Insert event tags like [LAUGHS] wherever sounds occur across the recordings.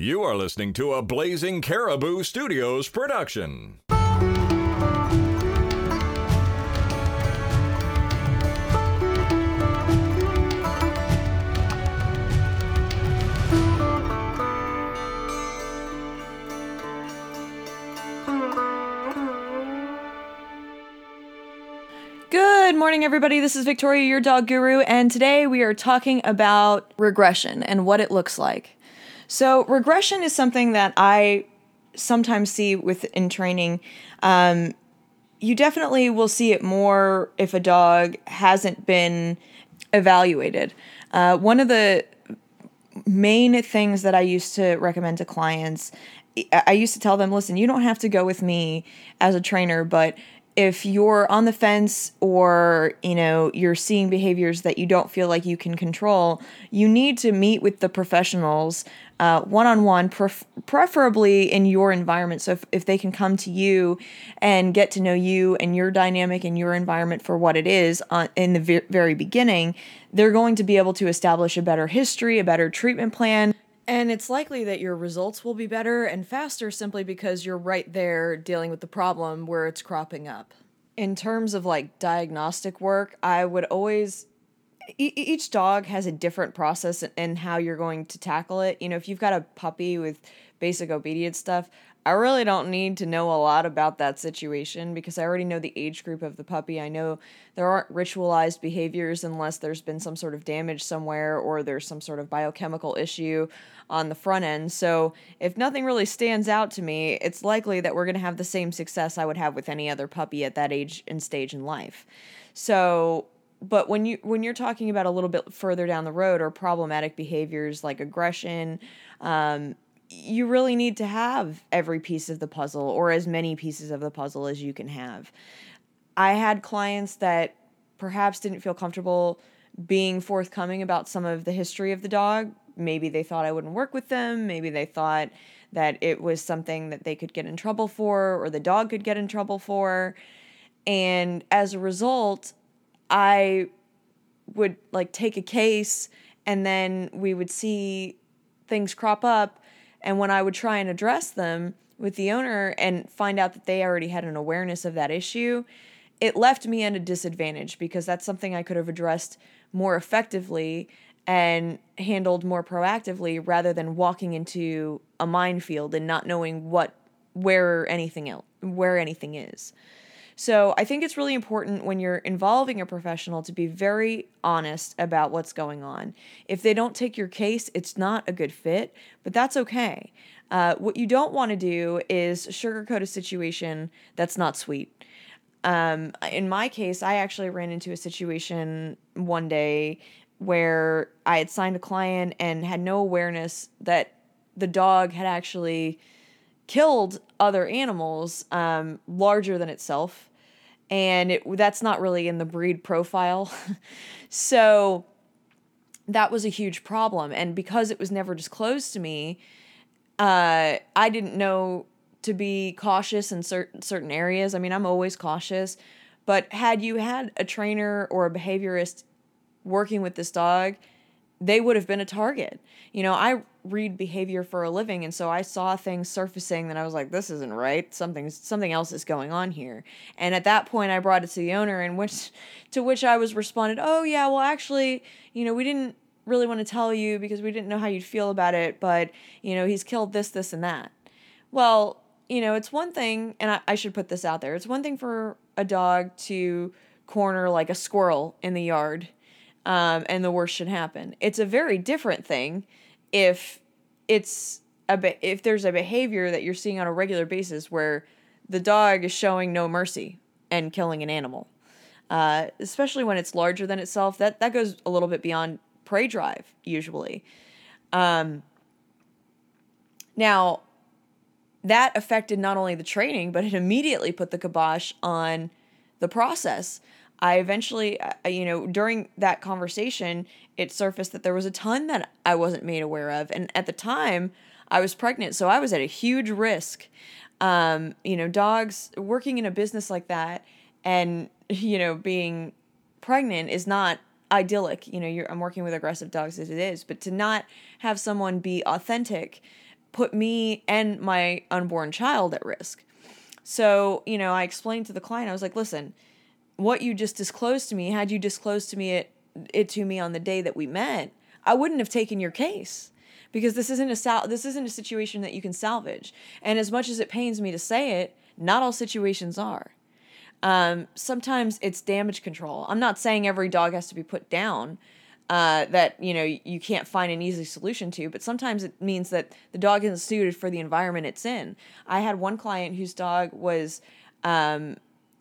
You are listening to a Blazing Caribou Studios production. Good morning, everybody. This is Victoria, your dog guru, and today we are talking about regression and what it looks like. So, regression is something that I sometimes see within training. Um, you definitely will see it more if a dog hasn't been evaluated. Uh, one of the main things that I used to recommend to clients, I used to tell them, listen, you don't have to go with me as a trainer, but if you're on the fence or you know you're seeing behaviors that you don't feel like you can control you need to meet with the professionals uh, one-on-one preferably in your environment so if, if they can come to you and get to know you and your dynamic and your environment for what it is uh, in the ve- very beginning they're going to be able to establish a better history a better treatment plan and it's likely that your results will be better and faster simply because you're right there dealing with the problem where it's cropping up. In terms of like diagnostic work, I would always each dog has a different process and how you're going to tackle it. You know, if you've got a puppy with basic obedience stuff, I really don't need to know a lot about that situation because I already know the age group of the puppy. I know there aren't ritualized behaviors unless there's been some sort of damage somewhere or there's some sort of biochemical issue on the front end. So, if nothing really stands out to me, it's likely that we're going to have the same success I would have with any other puppy at that age and stage in life. So, but when you when you're talking about a little bit further down the road or problematic behaviors like aggression, um, you really need to have every piece of the puzzle or as many pieces of the puzzle as you can have. I had clients that perhaps didn't feel comfortable being forthcoming about some of the history of the dog. Maybe they thought I wouldn't work with them. Maybe they thought that it was something that they could get in trouble for or the dog could get in trouble for. And as a result, I would like take a case and then we would see things crop up and when I would try and address them with the owner and find out that they already had an awareness of that issue, it left me at a disadvantage because that's something I could have addressed more effectively and handled more proactively rather than walking into a minefield and not knowing what where anything else where anything is. So I think it's really important when you're involving a professional to be very honest about what's going on. If they don't take your case, it's not a good fit, but that's okay. Uh, what you don't want to do is sugarcoat a situation that's not sweet. Um, in my case, I actually ran into a situation one day where I had signed a client and had no awareness that the dog had actually killed other animals um, larger than itself and it, that's not really in the breed profile. [LAUGHS] so that was a huge problem. And because it was never disclosed to me, uh, I didn't know to be cautious in certain certain areas. I mean, I'm always cautious, but had you had a trainer or a behaviorist working with this dog, they would have been a target. You know, I read behavior for a living and so I saw things surfacing that I was like this isn't right. Something's something else is going on here. And at that point I brought it to the owner and which to which I was responded, "Oh yeah, well actually, you know, we didn't really want to tell you because we didn't know how you'd feel about it, but you know, he's killed this this and that." Well, you know, it's one thing and I, I should put this out there. It's one thing for a dog to corner like a squirrel in the yard um, and the worst should happen. It's a very different thing if it's a be- if there's a behavior that you're seeing on a regular basis where the dog is showing no mercy and killing an animal, uh, especially when it's larger than itself. That that goes a little bit beyond prey drive usually. Um, now, that affected not only the training, but it immediately put the kibosh on the process I eventually, uh, you know, during that conversation, it surfaced that there was a ton that I wasn't made aware of. And at the time, I was pregnant, so I was at a huge risk. Um, you know, dogs working in a business like that and, [LAUGHS] you know, being pregnant is not idyllic. You know, I'm working with aggressive dogs as it is, but to not have someone be authentic put me and my unborn child at risk. So, you know, I explained to the client, I was like, listen, what you just disclosed to me, had you disclosed to me it, it to me on the day that we met, I wouldn't have taken your case because this isn't a sal- this isn't a situation that you can salvage. And as much as it pains me to say it, not all situations are. Um, sometimes it's damage control. I'm not saying every dog has to be put down, uh, that you know you can't find an easy solution to, but sometimes it means that the dog isn't suited for the environment it's in. I had one client whose dog was, um,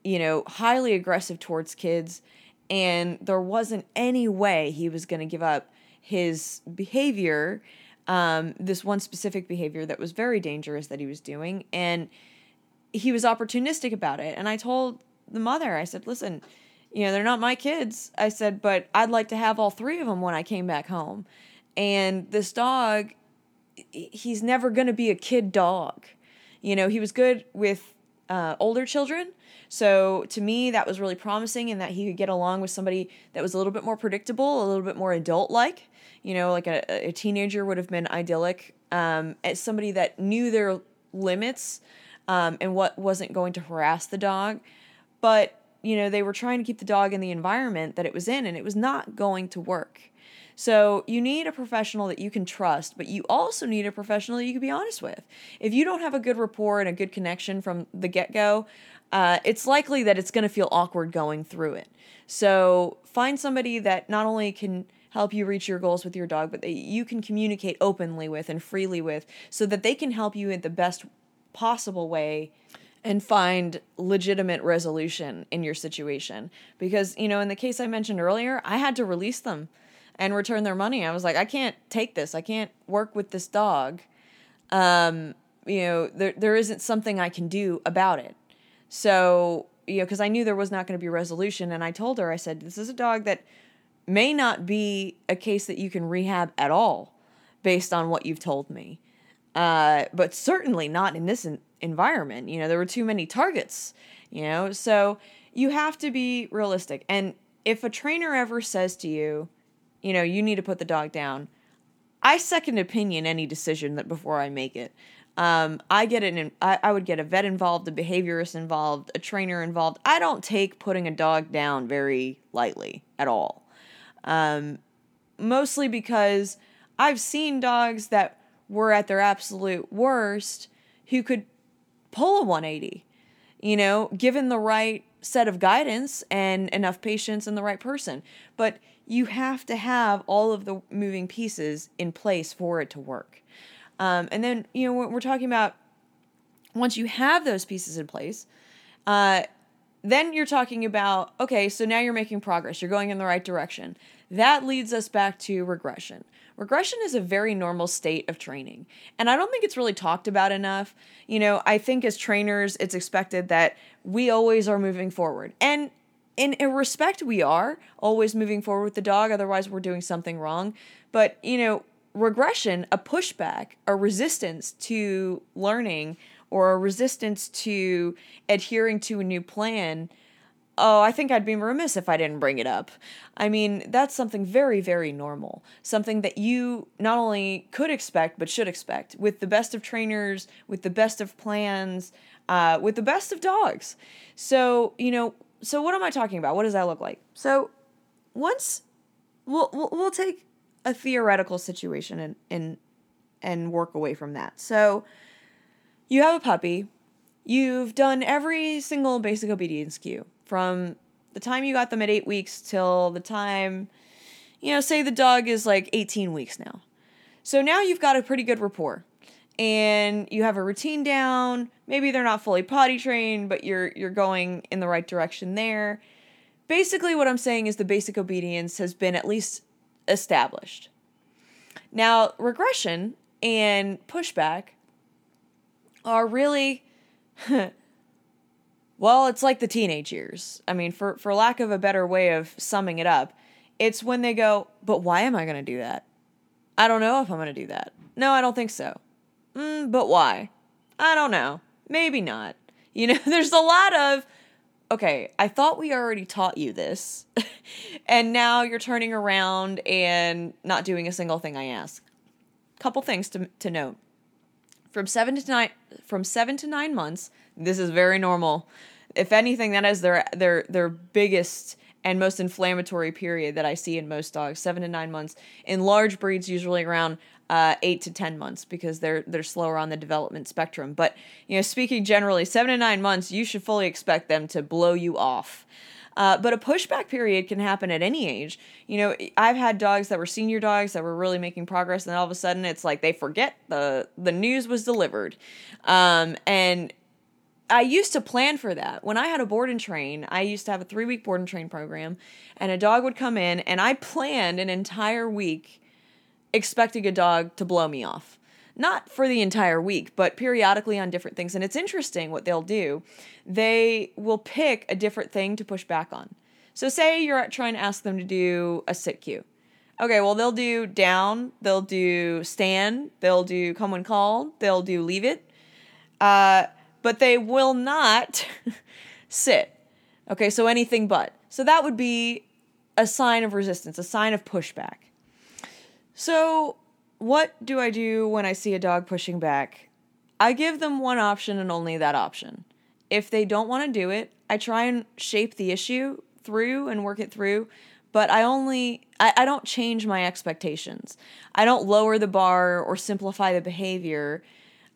you know, highly aggressive towards kids, and there wasn't any way he was going to give up his behavior, um, this one specific behavior that was very dangerous that he was doing, and he was opportunistic about it. And I told the mother, I said, listen, you know, they're not my kids. I said, but I'd like to have all three of them when I came back home. And this dog, he's never going to be a kid dog. You know, he was good with uh, older children. So to me, that was really promising in that he could get along with somebody that was a little bit more predictable, a little bit more adult like. You know, like a, a teenager would have been idyllic. Um, as somebody that knew their limits um, and what wasn't going to harass the dog. But you know, they were trying to keep the dog in the environment that it was in, and it was not going to work. So you need a professional that you can trust, but you also need a professional that you can be honest with. If you don't have a good rapport and a good connection from the get go, uh, it's likely that it's going to feel awkward going through it. So find somebody that not only can help you reach your goals with your dog, but that you can communicate openly with and freely with so that they can help you in the best possible way and find legitimate resolution in your situation. Because, you know, in the case I mentioned earlier, I had to release them and return their money. I was like, I can't take this. I can't work with this dog. Um, you know, there there isn't something I can do about it. So, you know, because I knew there was not going to be resolution, and I told her, I said, this is a dog that may not be a case that you can rehab at all, based on what you've told me. Uh, but certainly not in this in- environment. You know, there were too many targets, you know, so you have to be realistic. And if a trainer ever says to you, you know, you need to put the dog down, I second opinion any decision that before I make it. Um, I get an I, I would get a vet involved, a behaviorist involved, a trainer involved. I don't take putting a dog down very lightly at all. Um, mostly because I've seen dogs that were at their absolute worst who could pull a 180, you know, given the right set of guidance and enough patience and the right person. But you have to have all of the moving pieces in place for it to work. Um, and then, you know, we're talking about once you have those pieces in place, uh, then you're talking about okay, so now you're making progress, you're going in the right direction. That leads us back to regression. Regression is a very normal state of training. And I don't think it's really talked about enough. You know, I think as trainers, it's expected that we always are moving forward. And in a respect, we are always moving forward with the dog, otherwise, we're doing something wrong. But, you know, regression, a pushback, a resistance to learning, or a resistance to adhering to a new plan oh, I think I'd be remiss if I didn't bring it up. I mean, that's something very, very normal. Something that you not only could expect, but should expect with the best of trainers, with the best of plans, uh, with the best of dogs. So, you know, so what am I talking about? What does that look like? So, once we'll, we'll, take a theoretical situation and, and, and work away from that. So, you have a puppy. You've done every single basic obedience cue from the time you got them at eight weeks till the time, you know, say the dog is like 18 weeks now. So now you've got a pretty good rapport and you have a routine down. Maybe they're not fully potty trained, but you're you're going in the right direction there. Basically what I'm saying is the basic obedience has been at least established. Now, regression and pushback are really [LAUGHS] Well, it's like the teenage years. I mean, for, for lack of a better way of summing it up, it's when they go, but why am I going to do that? I don't know if I'm going to do that. No, I don't think so. Mm, but why? I don't know. Maybe not. You know, [LAUGHS] there's a lot of, okay, I thought we already taught you this, [LAUGHS] and now you're turning around and not doing a single thing I ask. Couple things to, to note. from seven to nine from seven to nine months. This is very normal. If anything, that is their their their biggest and most inflammatory period that I see in most dogs, seven to nine months. In large breeds, usually around uh, eight to ten months because they're they're slower on the development spectrum. But you know, speaking generally, seven to nine months, you should fully expect them to blow you off. Uh, but a pushback period can happen at any age. You know, I've had dogs that were senior dogs that were really making progress, and all of a sudden it's like they forget the the news was delivered, um, and I used to plan for that. When I had a board and train, I used to have a three week board and train program, and a dog would come in, and I planned an entire week expecting a dog to blow me off. Not for the entire week, but periodically on different things. And it's interesting what they'll do. They will pick a different thing to push back on. So, say you're trying to ask them to do a sit cue. Okay, well, they'll do down, they'll do stand, they'll do come when called, they'll do leave it. Uh, but they will not [LAUGHS] sit. Okay, so anything but. So that would be a sign of resistance, a sign of pushback. So, what do I do when I see a dog pushing back? I give them one option and only that option. If they don't want to do it, I try and shape the issue through and work it through, but I only I, I don't change my expectations. I don't lower the bar or simplify the behavior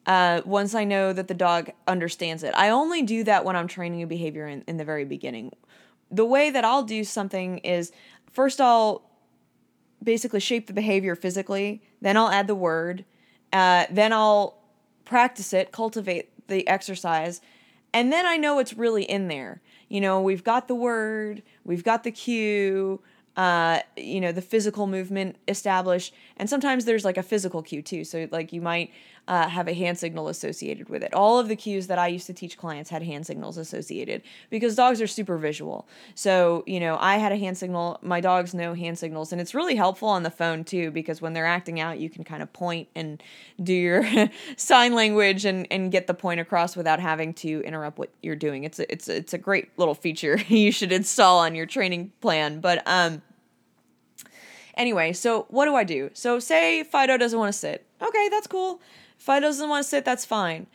uh, once I know that the dog understands it. I only do that when I'm training a behavior in, in the very beginning. The way that I'll do something is first I'll basically shape the behavior physically, then I'll add the word, uh, then I'll practice it, cultivate the exercise, and then I know it's really in there. You know, we've got the word, we've got the cue, uh, you know, the physical movement established, and sometimes there's like a physical cue too. So, like, you might uh, have a hand signal associated with it. All of the cues that I used to teach clients had hand signals associated because dogs are super visual. So, you know, I had a hand signal, my dogs know hand signals, and it's really helpful on the phone too because when they're acting out, you can kind of point and do your [LAUGHS] sign language and, and get the point across without having to interrupt what you're doing. It's a, it's a, it's a great little feature [LAUGHS] you should install on your training plan. But, um, Anyway, so what do I do? So say Fido doesn't want to sit. Okay, that's cool. Fido doesn't want to sit, that's fine.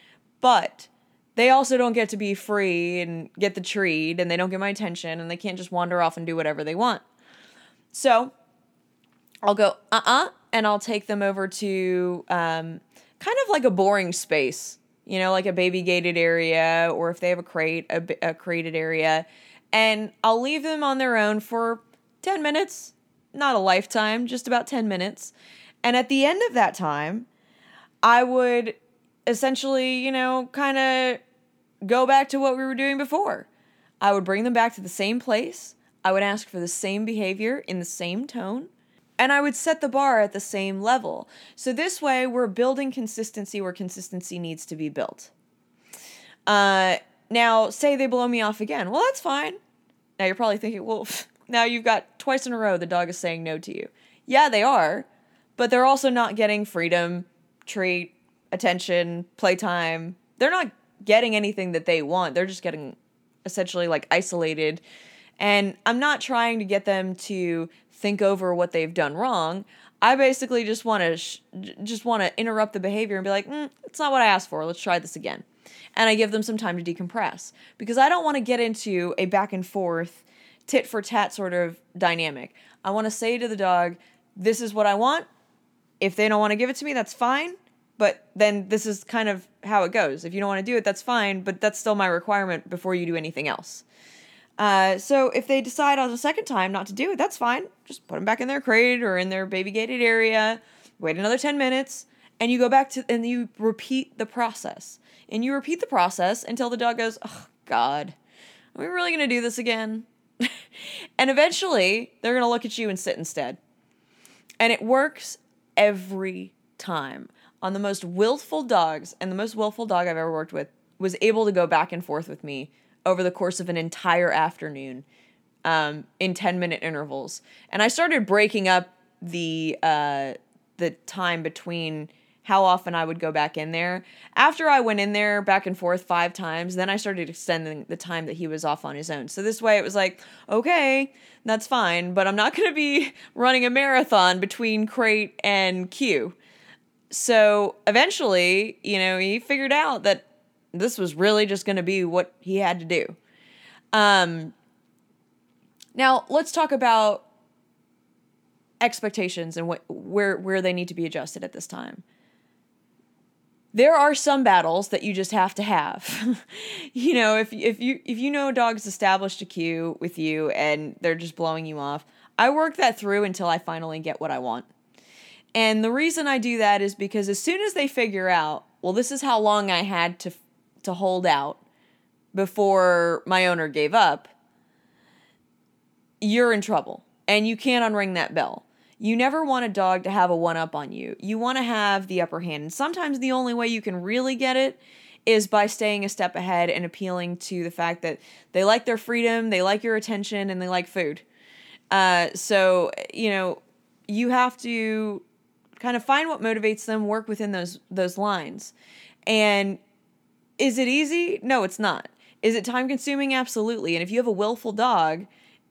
But they also don't get to be free and get the treat and they don't get my attention and they can't just wander off and do whatever they want. So I'll go, uh uh-uh, uh, and I'll take them over to um, kind of like a boring space, you know, like a baby gated area or if they have a crate, a, a crated area. And I'll leave them on their own for 10 minutes, not a lifetime, just about 10 minutes. And at the end of that time, I would essentially, you know, kind of go back to what we were doing before. I would bring them back to the same place. I would ask for the same behavior in the same tone. And I would set the bar at the same level. So this way, we're building consistency where consistency needs to be built. Uh, now, say they blow me off again. Well, that's fine. Now you're probably thinking, well, [LAUGHS] now you've got twice in a row the dog is saying no to you. Yeah, they are, but they're also not getting freedom, treat, attention, playtime. They're not getting anything that they want. They're just getting essentially like isolated. And I'm not trying to get them to think over what they've done wrong. I basically just want to sh- just want to interrupt the behavior and be like, mm, "It's not what I asked for. Let's try this again." And I give them some time to decompress because I don't want to get into a back and forth, tit for tat sort of dynamic. I want to say to the dog, "This is what I want. If they don't want to give it to me, that's fine. But then this is kind of how it goes. If you don't want to do it, that's fine, but that's still my requirement before you do anything else. Uh, so if they decide on the second time not to do it, that's fine. Just put them back in their crate or in their baby gated area. Wait another 10 minutes and you go back to and you repeat the process. And you repeat the process until the dog goes, "Oh god. Are we really going to do this again?" [LAUGHS] and eventually, they're going to look at you and sit instead. And it works every time. On the most willful dogs, and the most willful dog I've ever worked with was able to go back and forth with me over the course of an entire afternoon um, in 10 minute intervals. And I started breaking up the uh, the time between how often I would go back in there. After I went in there back and forth five times, then I started extending the time that he was off on his own. So this way it was like, okay, that's fine, but I'm not going to be [LAUGHS] running a marathon between crate and cue. so eventually, you know, he figured out that this was really just going to be what he had to do. Um, now let's talk about expectations and what where where they need to be adjusted at this time. There are some battles that you just have to have. [LAUGHS] you know, if if you if you know a dog's established a cue with you and they're just blowing you off, I work that through until I finally get what I want. And the reason I do that is because as soon as they figure out, well, this is how long I had to to hold out before my owner gave up, you're in trouble and you can't unring that bell. You never want a dog to have a one up on you. You want to have the upper hand. And sometimes the only way you can really get it is by staying a step ahead and appealing to the fact that they like their freedom, they like your attention, and they like food. Uh, so, you know, you have to kind of find what motivates them, work within those those lines. And is it easy? No, it's not. Is it time consuming? Absolutely. And if you have a willful dog,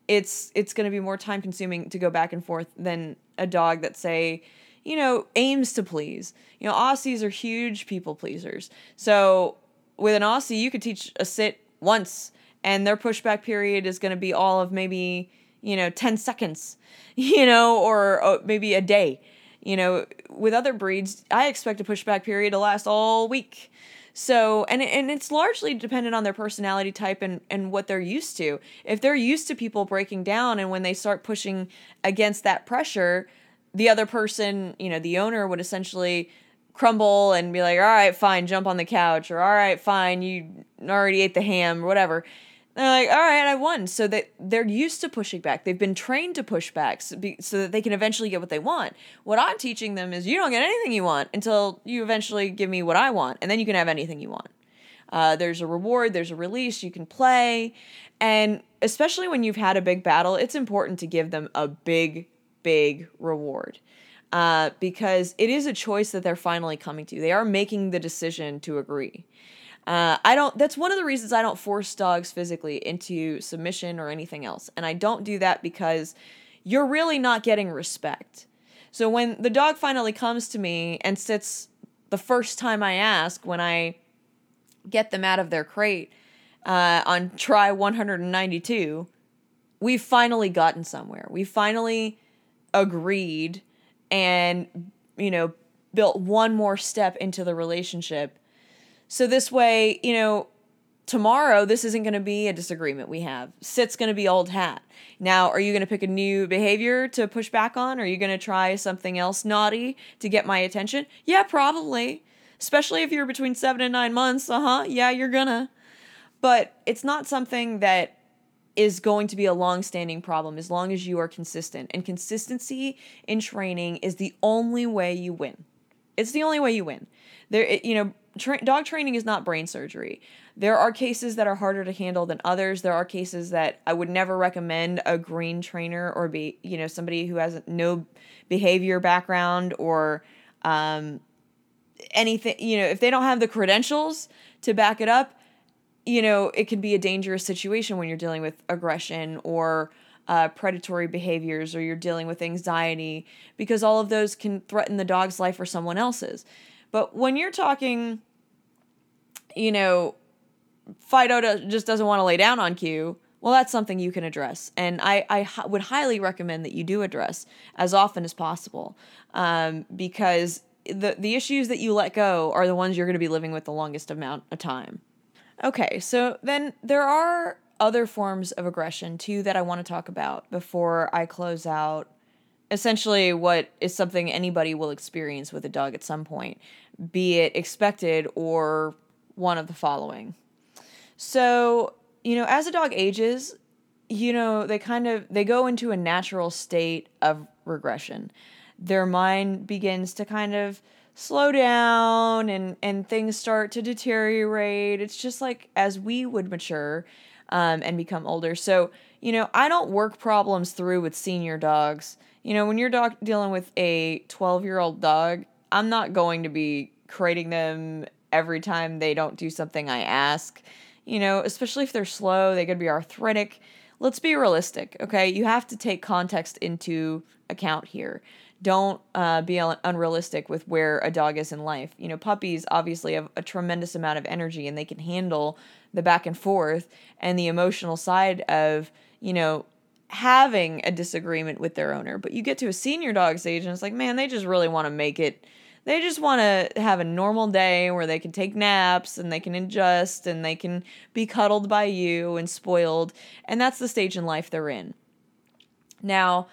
it's it's going to be more time consuming to go back and forth than a dog that say, you know, aims to please. You know, Aussies are huge people pleasers. So with an Aussie, you could teach a sit once and their pushback period is going to be all of maybe, you know, 10 seconds, [LAUGHS] you know, or, or maybe a day. You know, with other breeds, I expect a pushback period to last all week. So, and and it's largely dependent on their personality type and and what they're used to. If they're used to people breaking down and when they start pushing against that pressure, the other person, you know, the owner would essentially crumble and be like, "All right, fine, jump on the couch," or "All right, fine, you already ate the ham," or whatever they're like, all right, I won. So that they're used to pushing back. They've been trained to push back so, be, so, that they can eventually get what they want. What I'm teaching them is you don't get anything you want until you eventually give me what I want, and then you can have anything you want. Uh, there's a reward, there's a release, you can play. And especially when you've had a big battle, it's important to give them a big, big reward. Uh, because it is a choice that they're finally coming to. They are making the decision to agree. Uh, I don't. That's one of the reasons I don't force dogs physically into submission or anything else, and I don't do that because you're really not getting respect. So when the dog finally comes to me and sits the first time I ask, when I get them out of their crate uh, on try 192, we've finally gotten somewhere. We finally agreed and you know built one more step into the relationship so this way, you know, tomorrow this isn't going to be a disagreement we have. Sit's going to be old hat. Now, are you going to pick a new behavior to push back on? Are you going to try something else naughty to get my attention? Yeah, probably. Especially if you're between seven and nine months. Uh huh. Yeah, you're gonna. But it's not something that is going to be a long standing problem as long as you are consistent. And consistency in training is the only way you win. It's the only way you win. There, you know, tra- dog training is not brain surgery. There are cases that are harder to handle than others. There are cases that I would never recommend a green trainer or be, you know, somebody who has no behavior background or um, anything, you know, if they don't have the credentials to back it up, you know, it can be a dangerous situation when you're dealing with aggression or uh, predatory behaviors or you're dealing with anxiety because all of those can threaten the dog's life or someone else's. But when you're talking, you know, Fido just doesn't want to lay down on cue, well, that's something you can address. And I, I would highly recommend that you do address as often as possible um, because the, the issues that you let go are the ones you're going to be living with the longest amount of time. Okay, so then there are other forms of aggression too that I want to talk about before I close out essentially what is something anybody will experience with a dog at some point, be it expected or one of the following. So, you know, as a dog ages, you know, they kind of they go into a natural state of regression. Their mind begins to kind of slow down and and things start to deteriorate. It's just like as we would mature um, and become older. So, you know, I don't work problems through with senior dogs. You know, when you're dog dealing with a 12 year old dog, I'm not going to be crating them every time they don't do something I ask. You know, especially if they're slow, they could be arthritic. Let's be realistic, okay? You have to take context into account here. don't uh, be un- unrealistic with where a dog is in life. You know, puppies obviously have a tremendous amount of energy and they can handle the back and forth and the emotional side of, you know, having a disagreement with their owner. But you get to a senior dog's age and it's like, man, they just really want to make it. They just want to have a normal day where they can take naps and they can adjust and they can be cuddled by you and spoiled. And that's the stage in life they're in. Now,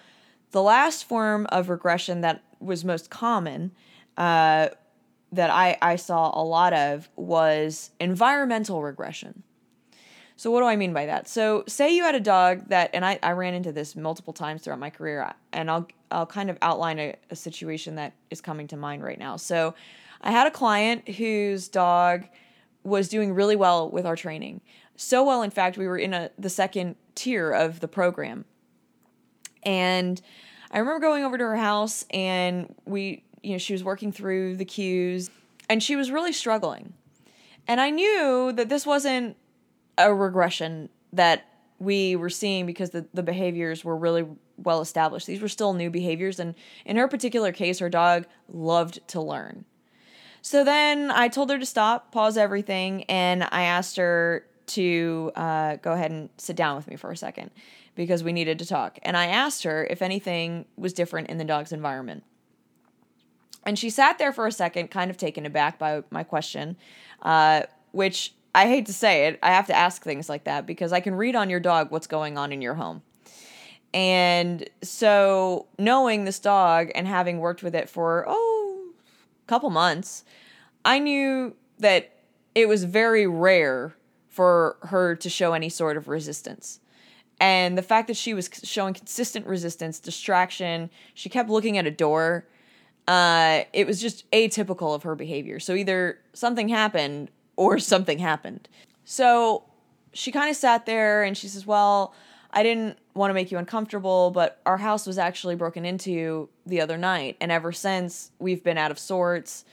the last form of regression that was most common uh, that I, I saw a lot of was environmental regression. So, what do I mean by that? So, say you had a dog that, and I, I ran into this multiple times throughout my career, and I'll, I'll kind of outline a, a situation that is coming to mind right now. So, I had a client whose dog was doing really well with our training. So well, in fact, we were in a, the second tier of the program. And I remember going over to her house and we, you know, she was working through the cues and she was really struggling. And I knew that this wasn't a regression that we were seeing because the, the behaviors were really well established. These were still new behaviors. And in her particular case, her dog loved to learn. So then I told her to stop, pause everything, and I asked her to uh, go ahead and sit down with me for a second because we needed to talk. And I asked her if anything was different in the dog's environment. And she sat there for a second, kind of taken aback by my question, uh, which I hate to say it, I have to ask things like that because I can read on your dog what's going on in your home. And so, knowing this dog and having worked with it for, oh, a couple months, I knew that it was very rare for her to show any sort of resistance. And the fact that she was showing consistent resistance, distraction, she kept looking at a door. Uh, it was just atypical of her behavior. So either something happened or [LAUGHS] something happened. So she kind of sat there and she says, Well, I didn't want to make you uncomfortable, but our house was actually broken into the other night. And ever since, we've been out of sorts.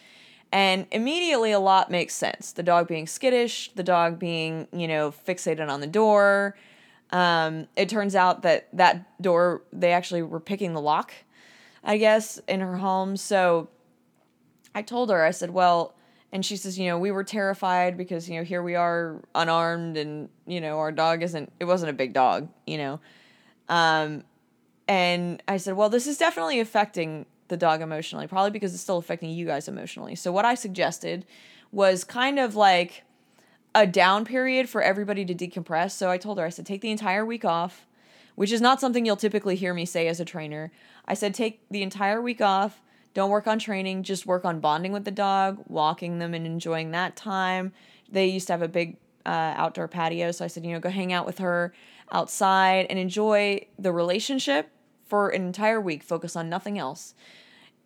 And immediately, a lot makes sense. The dog being skittish, the dog being, you know, fixated on the door, um, it turns out that that door, they actually were picking the lock, I guess, in her home. So I told her, I said, well, and she says, you know, we were terrified because, you know, here we are unarmed and, you know, our dog isn't, it wasn't a big dog, you know. Um, and I said, well, this is definitely affecting the dog emotionally, probably because it's still affecting you guys emotionally. So what I suggested was kind of like, a down period for everybody to decompress. So I told her, I said, take the entire week off, which is not something you'll typically hear me say as a trainer. I said, take the entire week off. Don't work on training, just work on bonding with the dog, walking them and enjoying that time. They used to have a big uh, outdoor patio. So I said, you know, go hang out with her outside and enjoy the relationship for an entire week. Focus on nothing else.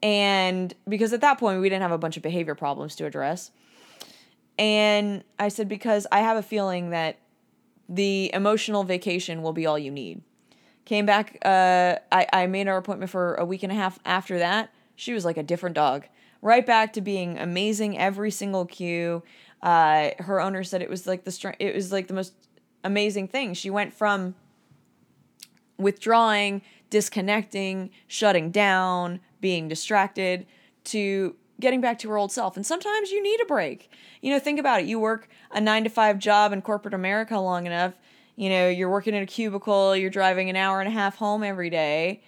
And because at that point, we didn't have a bunch of behavior problems to address. And I said, because I have a feeling that the emotional vacation will be all you need. Came back, uh, I, I made our appointment for a week and a half after that. She was like a different dog. Right back to being amazing every single cue. Uh, her owner said it was like the str- it was like the most amazing thing. She went from withdrawing, disconnecting, shutting down, being distracted to getting back to her old self. And sometimes you need a break. You know, think about it. You work a nine to five job in corporate America long enough, you know, you're working in a cubicle, you're driving an hour and a half home every day.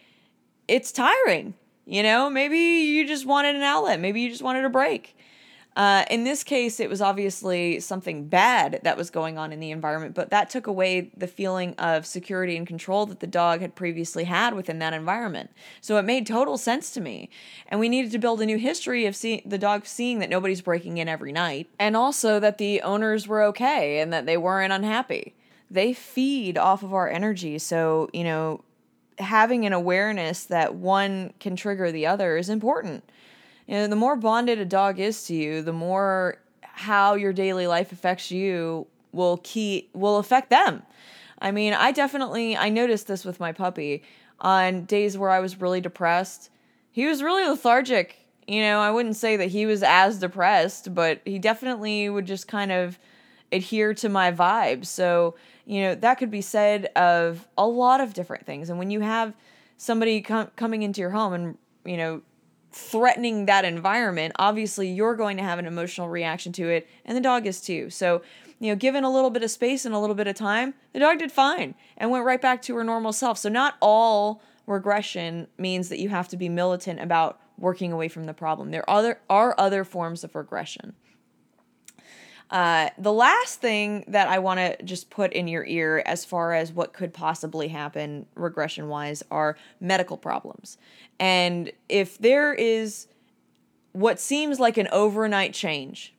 It's tiring. You know, maybe you just wanted an outlet, maybe you just wanted a break. Uh, in this case, it was obviously something bad that was going on in the environment, but that took away the feeling of security and control that the dog had previously had within that environment. So it made total sense to me. And we needed to build a new history of seeing the dog seeing that nobody's breaking in every night, and also that the owners were okay and that they weren't unhappy. They feed off of our energy. So, you know, having an awareness that one can trigger the other is important you know, the more bonded a dog is to you, the more how your daily life affects you will key will affect them. I mean, I definitely I noticed this with my puppy on days where I was really depressed. He was really lethargic. You know, I wouldn't say that he was as depressed, but he definitely would just kind of adhere to my vibe. So, you know, that could be said of a lot of different things. And when you have somebody com- coming into your home and you know, threatening that environment, obviously you're going to have an emotional reaction to it, and the dog is too. So, you know, given a little bit of space and a little bit of time, the dog did fine and went right back to her normal self. So, not all regression means that you have to be militant about working away from the problem. There are other, are other forms of regression. Uh, the last thing that I want to just put in your ear as far as what could possibly happen regression wise are medical problems. And if there is what seems like an overnight change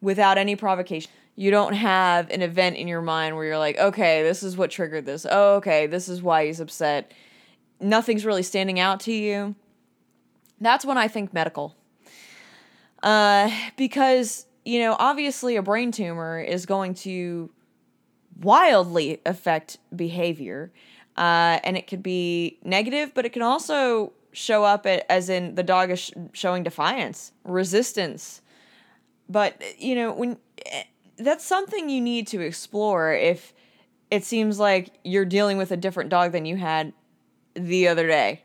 without any provocation, you don't have an event in your mind where you're like, okay, this is what triggered this. Oh, okay, this is why he's upset. Nothing's really standing out to you. That's when I think medical. Uh, because you know, obviously a brain tumor is going to wildly affect behavior. Uh, and it could be negative, but it can also show up as in the dog is sh- showing defiance, resistance. But, you know, when eh, that's something you need to explore if it seems like you're dealing with a different dog than you had the other day.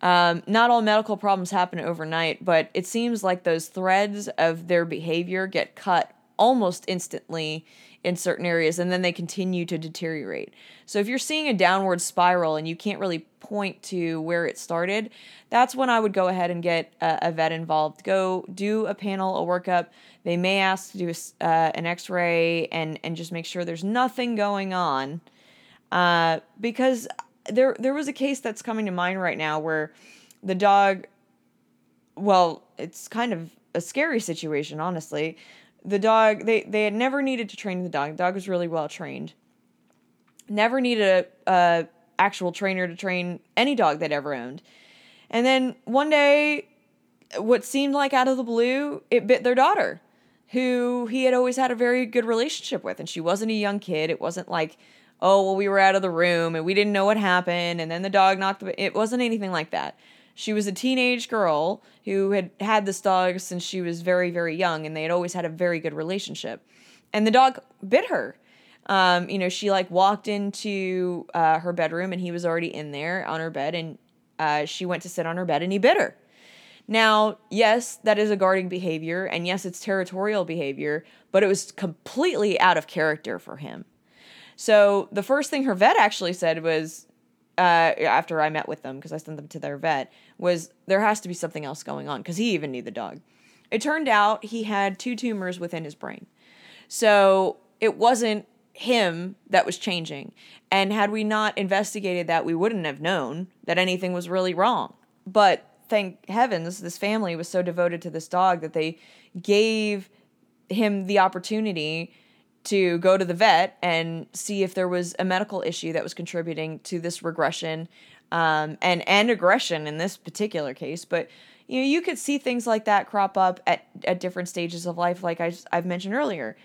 Um, not all medical problems happen overnight, but it seems like those threads of their behavior get cut almost instantly in certain areas and then they continue to deteriorate. So if you're seeing a downward spiral and you can't really point to where it started, that's when I would go ahead and get a, a vet involved. Go do a panel, a workup. They may ask to do a, uh, an x-ray and and just make sure there's nothing going on. Uh, because there there was a case that's coming to mind right now where the dog well, it's kind of a scary situation, honestly. The dog they they had never needed to train the dog. The dog was really well trained. Never needed a, a actual trainer to train any dog they'd ever owned. And then one day, what seemed like out of the blue, it bit their daughter, who he had always had a very good relationship with. And she wasn't a young kid. It wasn't like oh, well, we were out of the room and we didn't know what happened, and then the dog knocked the. It wasn't anything like that. She was a teenage girl who had had this dog since she was very, very young, and they had always had a very good relationship. And the dog bit her. Um, you know, she like walked into uh, her bedroom and he was already in there on her bed, and uh, she went to sit on her bed and he bit her. Now, yes, that is a guarding behavior, and yes, it's territorial behavior, but it was completely out of character for him. So the first thing her vet actually said was, uh, after I met with them because I sent them to their vet, was there has to be something else going on because he even knew the dog. It turned out he had two tumors within his brain. So it wasn't him that was changing. And had we not investigated that, we wouldn't have known that anything was really wrong. But thank heavens, this family was so devoted to this dog that they gave him the opportunity to go to the vet and see if there was a medical issue that was contributing to this regression um, and and aggression in this particular case. But you know, you could see things like that crop up at at different stages of life, like I, I've mentioned earlier.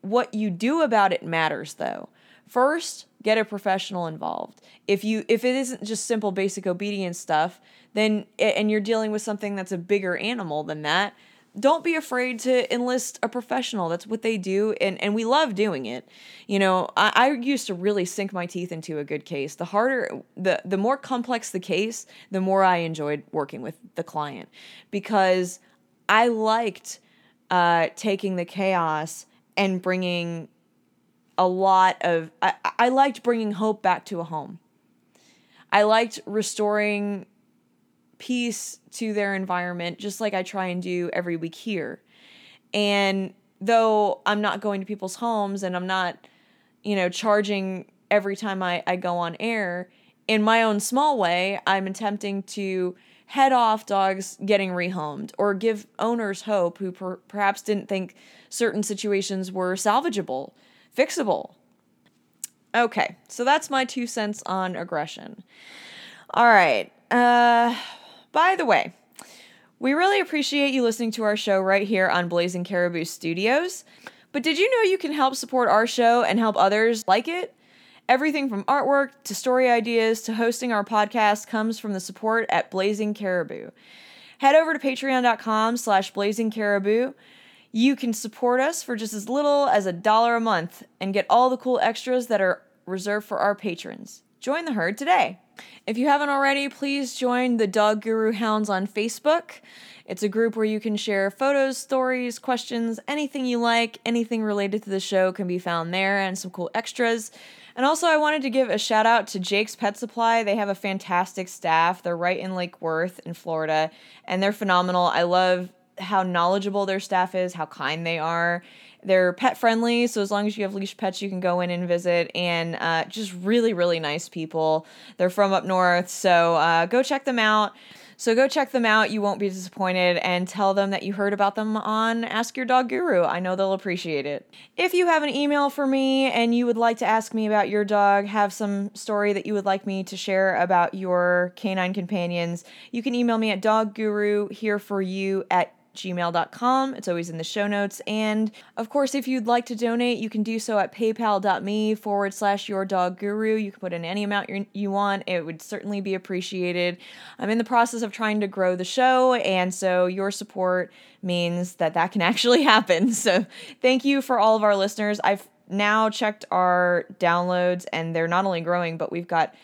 What you do about it matters, though. First, get a professional involved. If you if it isn't just simple basic obedience stuff, then and you're dealing with something that's a bigger animal than that, don't be afraid to enlist a professional. That's what they do, and, and we love doing it. You know, I, I used to really sink my teeth into a good case. The harder, the the more complex the case, the more I enjoyed working with the client because I liked uh, taking the chaos and bringing a lot of. I, I liked bringing hope back to a home. I liked restoring peace to their environment, just like I try and do every week here. And though I'm not going to people's homes and I'm not, you know, charging every time I, I go on air, in my own small way, I'm attempting to head off dogs getting rehomed or give owners hope who per- perhaps didn't think certain situations were salvageable, fixable. Okay, so that's my two cents on aggression. All right. Uh by the way, we really appreciate you listening to our show right here on Blazing Caribou Studios. But did you know you can help support our show and help others like it? Everything from artwork to story ideas to hosting our podcast comes from the support at Blazing Caribou. Head over to patreon.com slash blazing caribou. You can support us for just as little as a dollar a month and get all the cool extras that are reserved for our patrons. join the herd today. If you haven't already, please join the Dog Guru Hounds on Facebook. It's a group where you can share photos, stories, questions, anything you like, anything related to the show can be found there, and some cool extras. And also, I wanted to give a shout out to Jake's Pet Supply. They have a fantastic staff. They're right in Lake Worth in Florida, and they're phenomenal. I love how knowledgeable their staff is, how kind they are. They're pet friendly, so as long as you have leash pets, you can go in and visit, and uh, just really, really nice people. They're from up north, so uh, go check them out. So go check them out. You won't be disappointed and tell them that you heard about them on Ask Your Dog Guru. I know they'll appreciate it. If you have an email for me and you would like to ask me about your dog, have some story that you would like me to share about your canine companions, you can email me at dogguru here for you at gmail.com. It's always in the show notes. And of course, if you'd like to donate, you can do so at paypal.me forward slash your dog guru. You can put in any amount you want, it would certainly be appreciated. I'm in the process of trying to grow the show, and so your support means that that can [LAUGHS] actually happen. So thank you for all of our listeners. I've now checked our downloads, and they're not only growing, but we've got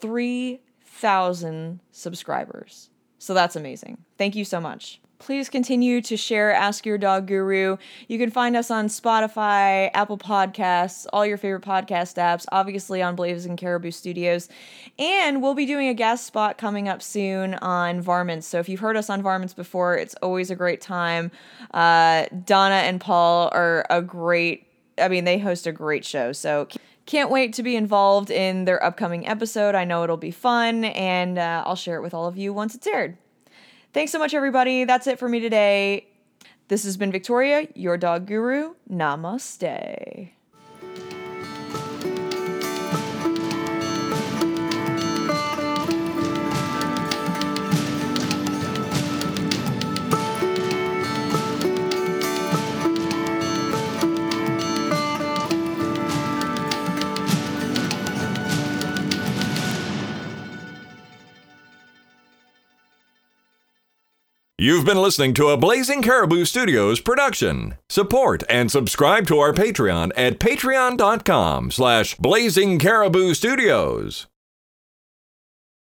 3,000 subscribers. So that's amazing. Thank you so much please continue to share Ask Your Dog Guru. You can find us on Spotify, Apple Podcasts, all your favorite podcast apps, obviously on Blazing Caribou Studios. And we'll be doing a guest spot coming up soon on Varmints. So if you've heard us on Varmints before, it's always a great time. Uh, Donna and Paul are a great, I mean, they host a great show. So can't wait to be involved in their upcoming episode. I know it'll be fun, and uh, I'll share it with all of you once it's aired. Thanks so much, everybody. That's it for me today. This has been Victoria, your dog guru. Namaste. You've been listening to a Blazing Caribou Studios production. Support and subscribe to our Patreon at patreon.com slash blazing caribou studios.